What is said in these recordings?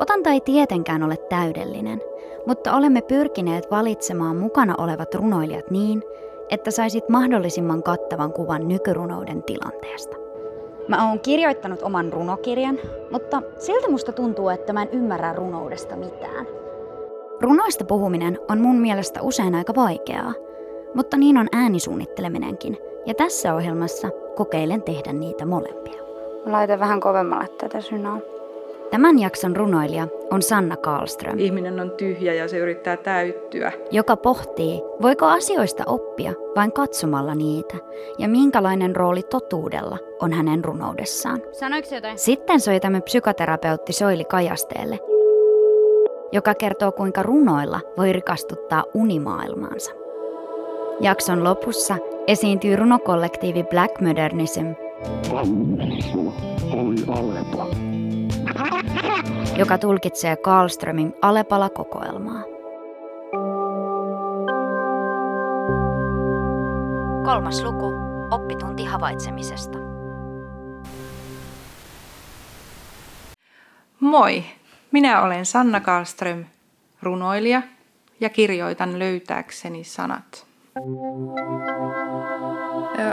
Otanta ei tietenkään ole täydellinen, mutta olemme pyrkineet valitsemaan mukana olevat runoilijat niin, että saisit mahdollisimman kattavan kuvan nykyrunouden tilanteesta. Mä oon kirjoittanut oman runokirjan, mutta siltä musta tuntuu, että mä en ymmärrä runoudesta mitään. Runoista puhuminen on mun mielestä usein aika vaikeaa, mutta niin on äänisuunnitteleminenkin, ja tässä ohjelmassa kokeilen tehdä niitä molempia. Mä laitan vähän kovemmalle tätä synaa. Tämän jakson runoilija on Sanna Karlström, Ihminen on tyhjä ja se yrittää täyttyä. joka pohtii, voiko asioista oppia vain katsomalla niitä, ja minkälainen rooli totuudella on hänen runoudessaan. Sanoiko jotain? Sitten soitamme psykoterapeutti Soili Kajasteelle, joka kertoo kuinka runoilla voi rikastuttaa unimaailmaansa. Jakson lopussa esiintyy runokollektiivi Black Modernism, oli Alepa. Joka tulkitsee Karlströmin Alepala-kokoelmaa. Kolmas luku, oppitunti havaitsemisesta. Moi! Minä olen Sanna Karlström, runoilija ja kirjoitan löytääkseni sanat. Ö,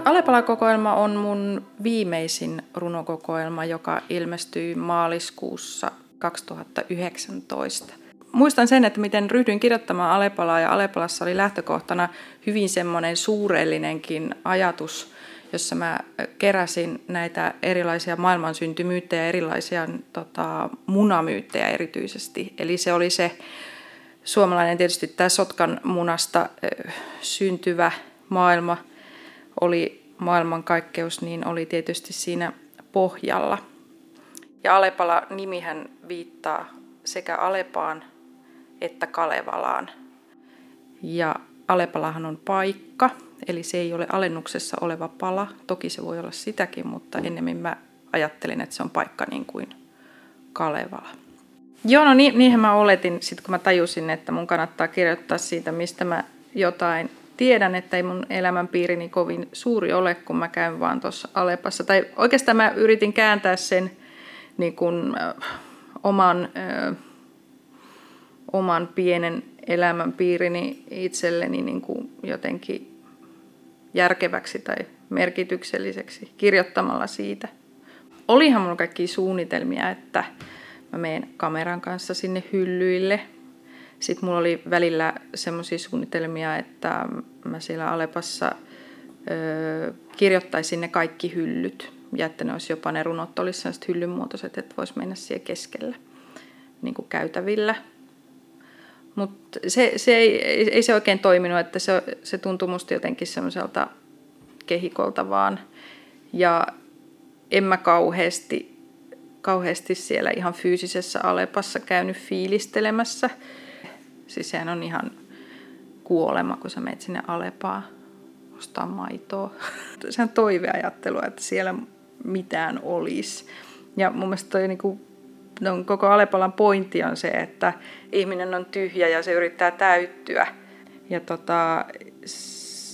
Alepala-kokoelma on mun viimeisin runokokoelma, joka ilmestyi maaliskuussa 2019. Muistan sen, että miten ryhdyin kirjoittamaan Alepalaa ja Alepalassa oli lähtökohtana hyvin semmoinen suurellinenkin ajatus, jossa mä keräsin näitä erilaisia maailmansyntymyyttejä, erilaisia tota, munamyyttejä erityisesti. Eli se oli se suomalainen tietysti tämä Sotkan munasta syntyvä maailma oli maailmankaikkeus, niin oli tietysti siinä pohjalla. Ja Alepala-nimihän viittaa sekä Alepaan että Kalevalaan. Ja Alepalahan on paikka, eli se ei ole alennuksessa oleva pala. Toki se voi olla sitäkin, mutta ennemmin mä ajattelin, että se on paikka niin kuin Kalevala. Joo, no niin, niinhän mä oletin, sit kun mä tajusin, että mun kannattaa kirjoittaa siitä, mistä mä jotain tiedän, että ei mun elämänpiirini kovin suuri ole, kun mä käyn vaan tuossa Alepassa. Tai oikeastaan mä yritin kääntää sen niin kuin, äh, oman, äh, oman pienen elämänpiirini itselleni niin jotenkin järkeväksi tai merkitykselliseksi kirjoittamalla siitä. Olihan mulla kaikki suunnitelmia, että mä menen kameran kanssa sinne hyllyille. Sitten mulla oli välillä semmoisia suunnitelmia, että mä siellä Alepassa ö, kirjoittaisin ne kaikki hyllyt. Ja että ne olisi jopa ne runot olisi sellaiset hyllynmuotoiset, että voisi mennä siellä keskellä niin kuin käytävillä. Mutta se, se ei, ei, se oikein toiminut, että se, se tuntui musta jotenkin semmoiselta kehikolta vaan. Ja en mä kauheasti, kauheasti siellä ihan fyysisessä Alepassa käynyt fiilistelemässä. Siis sehän on ihan kuolema, kun sä menet sinne Alepaan ostaa maitoa. Se on toiveajattelua, että siellä mitään olisi. Ja mun mielestä toi niinku, no, koko Alepalan pointti on se, että ihminen on tyhjä ja se yrittää täyttyä. Ja tota,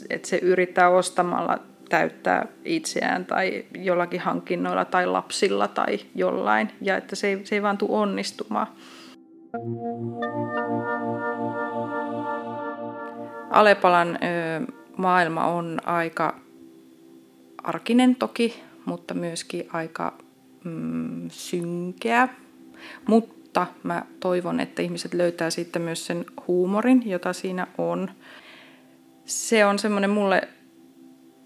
että se yrittää ostamalla täyttää itseään tai jollakin hankinnoilla tai lapsilla tai jollain. Ja että se ei, se ei vaan tule onnistumaan. Alepalan ö, maailma on aika arkinen toki, mutta myöskin aika mm, synkeä. Mutta mä toivon, että ihmiset löytää siitä myös sen huumorin, jota siinä on. Se on semmoinen mulle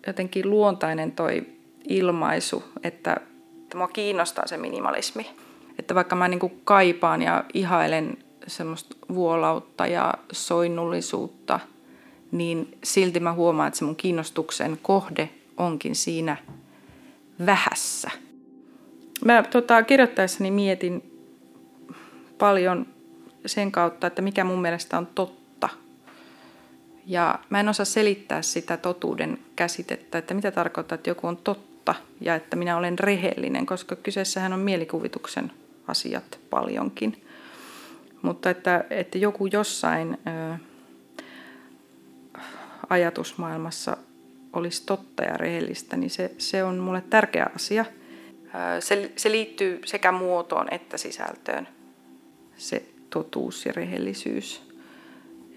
jotenkin luontainen toi ilmaisu, että, että mua kiinnostaa se minimalismi. Että vaikka mä niin kuin kaipaan ja ihailen semmoista vuolautta ja soinnullisuutta, niin silti mä huomaan, että se mun kiinnostuksen kohde onkin siinä vähässä. Mä tota, kirjoittaessani mietin paljon sen kautta, että mikä mun mielestä on totta. Ja mä en osaa selittää sitä totuuden käsitettä, että mitä tarkoittaa, että joku on totta ja että minä olen rehellinen, koska kyseessähän on mielikuvituksen asiat paljonkin. Mutta että, että joku jossain ajatusmaailmassa olisi totta ja rehellistä, niin se, se on mulle tärkeä asia. Se, se liittyy sekä muotoon että sisältöön, se totuus ja rehellisyys.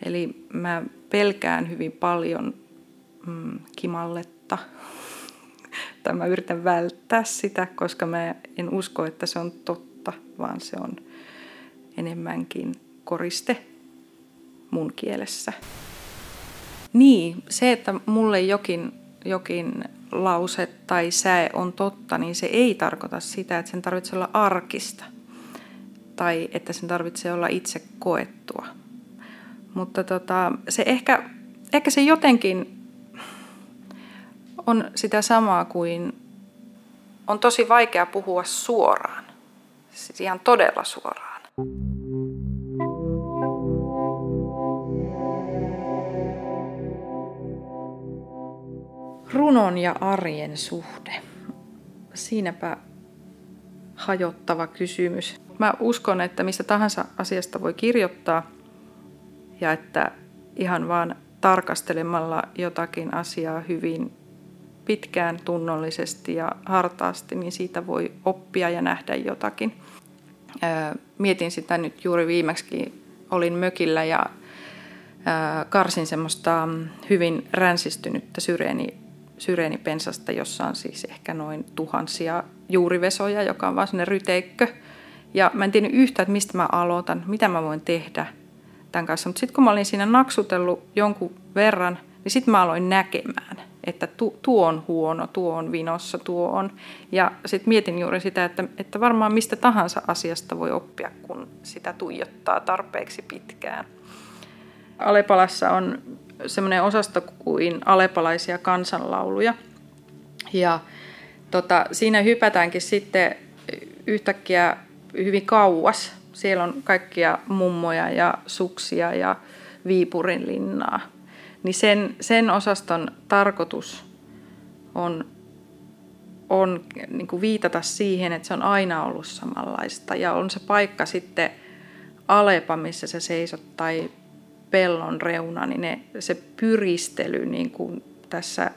Eli mä pelkään hyvin paljon mm, kimalletta, tai mä yritän välttää sitä, koska mä en usko, että se on totta, vaan se on enemmänkin koriste mun kielessä. Niin, se, että mulle jokin, jokin lause tai säe on totta, niin se ei tarkoita sitä, että sen tarvitsee olla arkista tai että sen tarvitsee olla itse koettua. Mutta tota, se ehkä, ehkä se jotenkin on sitä samaa kuin on tosi vaikea puhua suoraan, siis ihan todella suoraan. Runon ja arjen suhde. Siinäpä hajottava kysymys. Mä uskon, että mistä tahansa asiasta voi kirjoittaa ja että ihan vaan tarkastelemalla jotakin asiaa hyvin pitkään tunnollisesti ja hartaasti, niin siitä voi oppia ja nähdä jotakin. Mietin sitä nyt juuri viimeksi, olin mökillä ja karsin semmoista hyvin ränsistynyttä syreeni syreenipensasta, jossa on siis ehkä noin tuhansia juurivesoja, joka on vaan sellainen ryteikkö. Ja mä en tiennyt yhtään, että mistä mä aloitan, mitä mä voin tehdä tämän kanssa. Mutta sitten kun mä olin siinä naksutellut jonkun verran, niin sitten mä aloin näkemään, että tu, tuo on huono, tuo on vinossa, tuo on. Ja sitten mietin juuri sitä, että, että varmaan mistä tahansa asiasta voi oppia, kun sitä tuijottaa tarpeeksi pitkään. Alepalassa on semmoinen osasto kuin alepalaisia kansanlauluja. Ja tota, siinä hypätäänkin sitten yhtäkkiä hyvin kauas. Siellä on kaikkia mummoja ja suksia ja Viipurin linnaa. Niin sen, sen osaston tarkoitus on, on niin kuin viitata siihen, että se on aina ollut samanlaista. Ja on se paikka sitten Alepa, missä sä seisot, tai pellon reuna, niin ne, se pyristely niin kuin tässä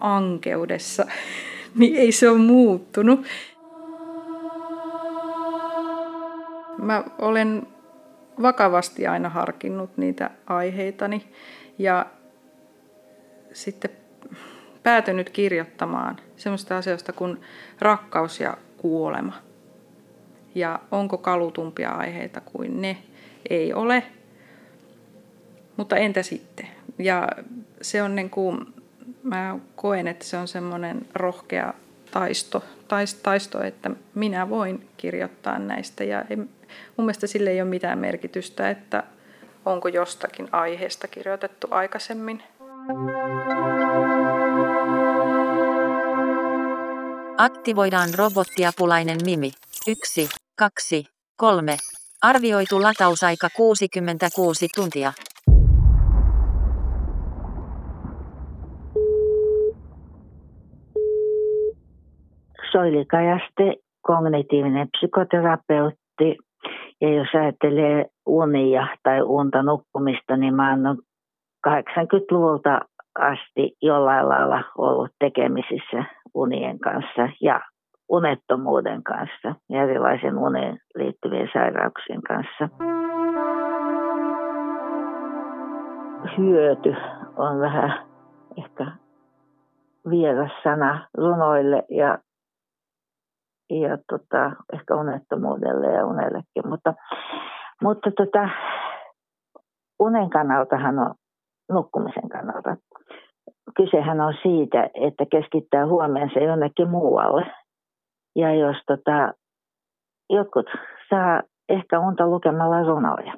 ankeudessa, niin ei se ole muuttunut. Mä olen vakavasti aina harkinnut niitä aiheitani ja sitten päätynyt kirjoittamaan semmoista asioista kuin rakkaus ja kuolema. Ja onko kalutumpia aiheita kuin ne? Ei ole. Mutta entä sitten? Ja se on niin kuin, mä koen, että se on semmoinen rohkea taisto, taisto, taisto, että minä voin kirjoittaa näistä. Ja ei, mun mielestä sille ei ole mitään merkitystä, että onko jostakin aiheesta kirjoitettu aikaisemmin. Aktivoidaan robottiapulainen Mimi. Yksi, kaksi, kolme. Arvioitu latausaika 66 tuntia. Soili Kajaste, kognitiivinen psykoterapeutti. Ja jos ajattelee unia tai unta nukkumista, niin mä oon 80-luvulta asti jollain lailla ollut tekemisissä unien kanssa ja unettomuuden kanssa ja erilaisen uneen liittyvien sairauksien kanssa. Hyöty on vähän ehkä vieras sana runoille ja ja tota, ehkä unettomuudelle ja unellekin. Mutta, mutta tota, unen kannaltahan on nukkumisen kannalta. Kysehän on siitä, että keskittää huomionsa jonnekin muualle. Ja jos tota, jotkut saa ehkä unta lukemalla runoja,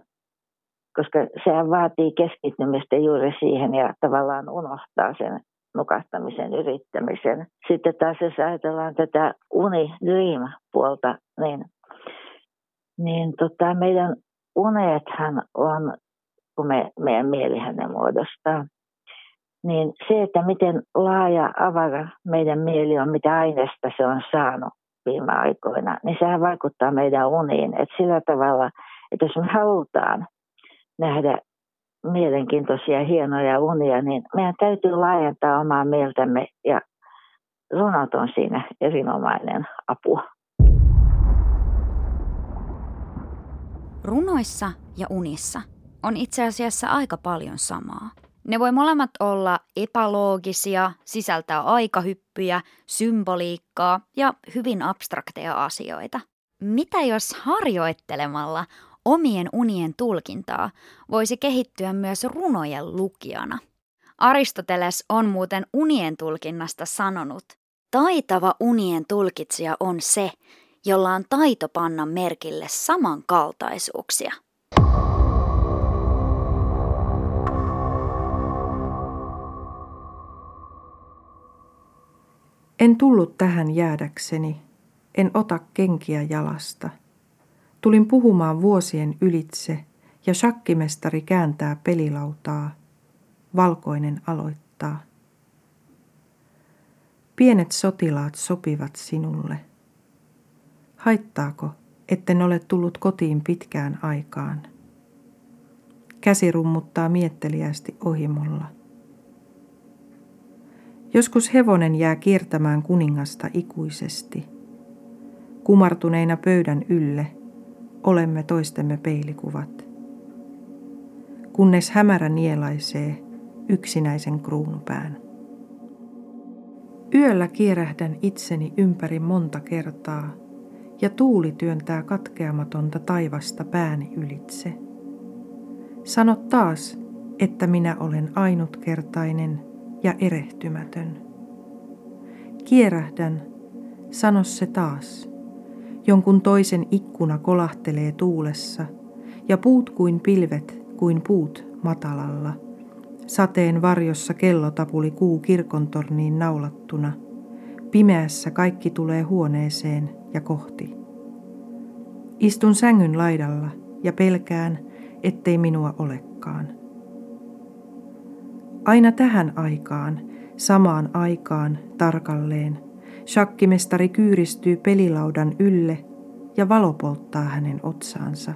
koska sehän vaatii keskittymistä juuri siihen ja tavallaan unohtaa sen nukahtamisen yrittämisen. Sitten taas jos ajatellaan tätä uni-dream-puolta, niin, niin tota, meidän unethan on, kun me, meidän mielihän ne muodostaa, niin se, että miten laaja avara meidän mieli on, mitä aineesta se on saanut viime aikoina, niin sehän vaikuttaa meidän uniin. Että sillä tavalla, että jos me halutaan nähdä mielenkiintoisia, hienoja unia, niin meidän täytyy laajentaa omaa mieltämme ja runot on siinä erinomainen apu. Runoissa ja unissa on itse asiassa aika paljon samaa. Ne voi molemmat olla epäloogisia, sisältää aikahyppyjä, symboliikkaa ja hyvin abstrakteja asioita. Mitä jos harjoittelemalla omien unien tulkintaa voisi kehittyä myös runojen lukijana? Aristoteles on muuten unien tulkinnasta sanonut, taitava unien tulkitsija on se, jolla on taito panna merkille samankaltaisuuksia. En tullut tähän jäädäkseni, en ota kenkiä jalasta. Tulin puhumaan vuosien ylitse ja shakkimestari kääntää pelilautaa. Valkoinen aloittaa. Pienet sotilaat sopivat sinulle. Haittaako, etten ole tullut kotiin pitkään aikaan? Käsi rummuttaa mietteliästi ohimolla. Joskus hevonen jää kiertämään kuningasta ikuisesti. Kumartuneina pöydän ylle olemme toistemme peilikuvat. Kunnes hämärä nielaisee yksinäisen kruunupään. Yöllä kierähdän itseni ympäri monta kertaa ja tuuli työntää katkeamatonta taivasta pääni ylitse. Sano taas, että minä olen ainutkertainen ja erehtymätön. Kierähdän, sano se taas. Jonkun toisen ikkuna kolahtelee tuulessa ja puut kuin pilvet kuin puut matalalla. Sateen varjossa kellotapuli kuu kirkontorniin naulattuna. Pimeässä kaikki tulee huoneeseen ja kohti. Istun sängyn laidalla ja pelkään, ettei minua olekaan. Aina tähän aikaan, samaan aikaan, tarkalleen, shakkimestari kyyristyy pelilaudan ylle ja valo polttaa hänen otsaansa.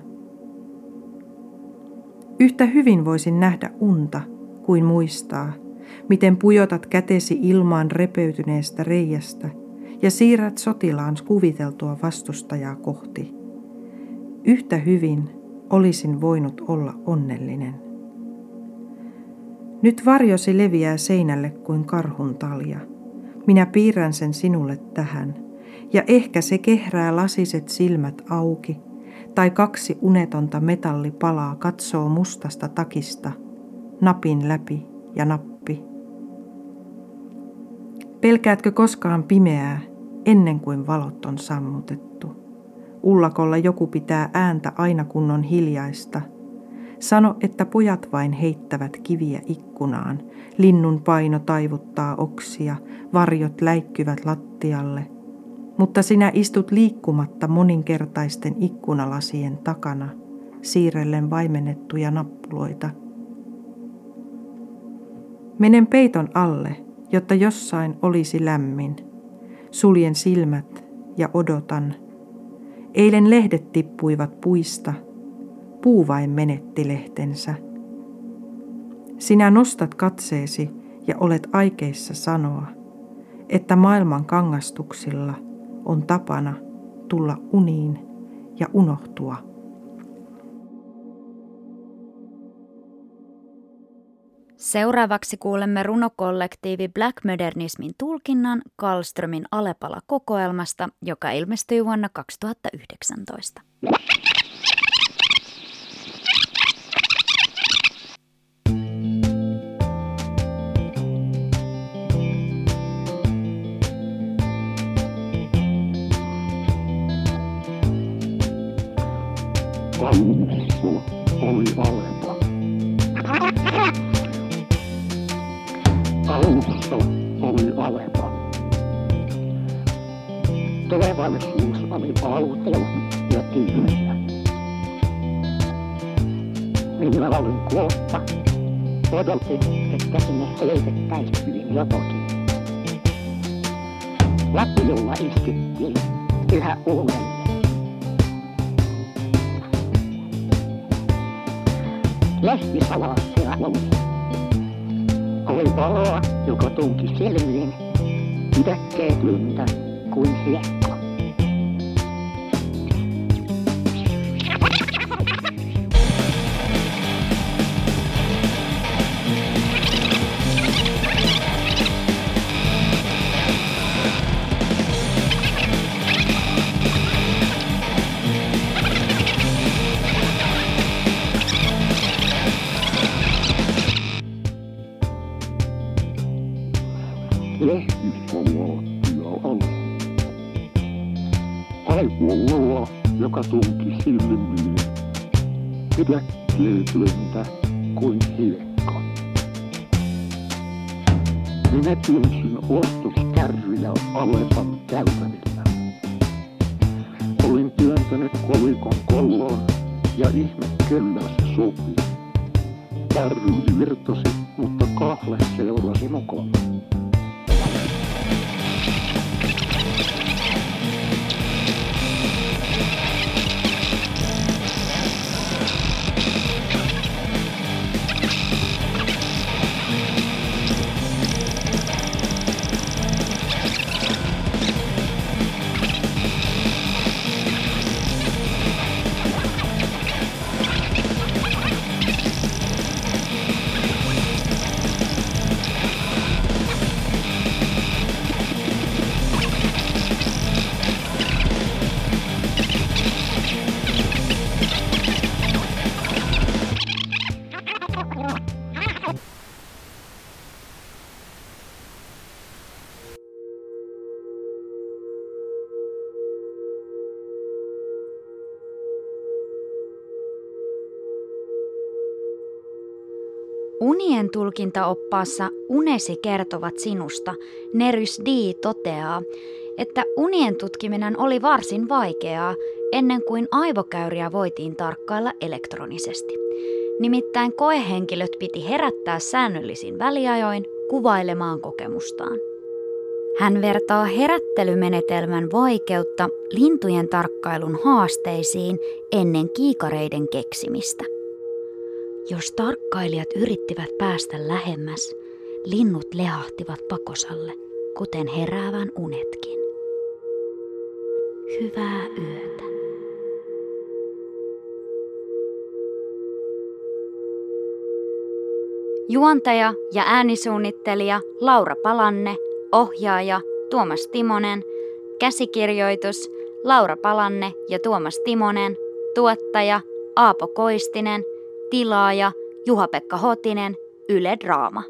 Yhtä hyvin voisin nähdä unta kuin muistaa, miten pujotat kätesi ilmaan repeytyneestä reijästä ja siirrät sotilaan kuviteltua vastustajaa kohti. Yhtä hyvin olisin voinut olla onnellinen. Nyt varjosi leviää seinälle kuin karhun talja. Minä piirrän sen sinulle tähän, ja ehkä se kehrää lasiset silmät auki, tai kaksi unetonta metallipalaa katsoo mustasta takista, napin läpi ja nappi. Pelkäätkö koskaan pimeää ennen kuin valot on sammutettu? Ullakolla joku pitää ääntä aina kun on hiljaista – Sano, että pojat vain heittävät kiviä ikkunaan. Linnun paino taivuttaa oksia, varjot läikkyvät lattialle. Mutta sinä istut liikkumatta moninkertaisten ikkunalasien takana, siirrellen vaimennettuja nappuloita. Menen peiton alle, jotta jossain olisi lämmin. Suljen silmät ja odotan. Eilen lehdet tippuivat puista – puu vain menetti lehtensä. Sinä nostat katseesi ja olet aikeissa sanoa, että maailman kangastuksilla on tapana tulla uniin ja unohtua. Seuraavaksi kuulemme runokollektiivi Black Modernismin tulkinnan Karlströmin Alepala-kokoelmasta, joka ilmestyi vuonna 2019. Auto ja tyhjä. minä olin kuotta. Odotin, että sinne heitettäisiin jotakin. Lappujulla iskettiin yhä uudelleen. Siellä oli. Oli valoa, joka tunki silmiin, pidäkkeet lunta kuin hiekka. Lentä kuin hiekka. Minä työnsin ostoskärryjä Alepan käytävillä. Olin työntänyt kolikon kolloon ja ihme kyllä se sopii. Kärry virtasi, mutta kahle seurasi mukaan. Unien tulkintaoppaassa Unesi kertovat sinusta Nerys D toteaa, että unien tutkiminen oli varsin vaikeaa ennen kuin aivokäyriä voitiin tarkkailla elektronisesti. Nimittäin koehenkilöt piti herättää säännöllisin väliajoin kuvailemaan kokemustaan. Hän vertaa herättelymenetelmän vaikeutta lintujen tarkkailun haasteisiin ennen kiikareiden keksimistä. Jos tarkkailijat yrittivät päästä lähemmäs, linnut lehahtivat pakosalle, kuten heräävän unetkin. Hyvää yötä. Juontaja ja äänisuunnittelija Laura Palanne, ohjaaja Tuomas Timonen, käsikirjoitus Laura Palanne ja Tuomas Timonen, tuottaja Aapo Koistinen – tilaaja Juha-Pekka Hotinen, Yle Draama.